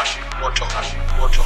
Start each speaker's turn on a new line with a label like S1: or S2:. S1: 다시 멈춰 다시 멈춰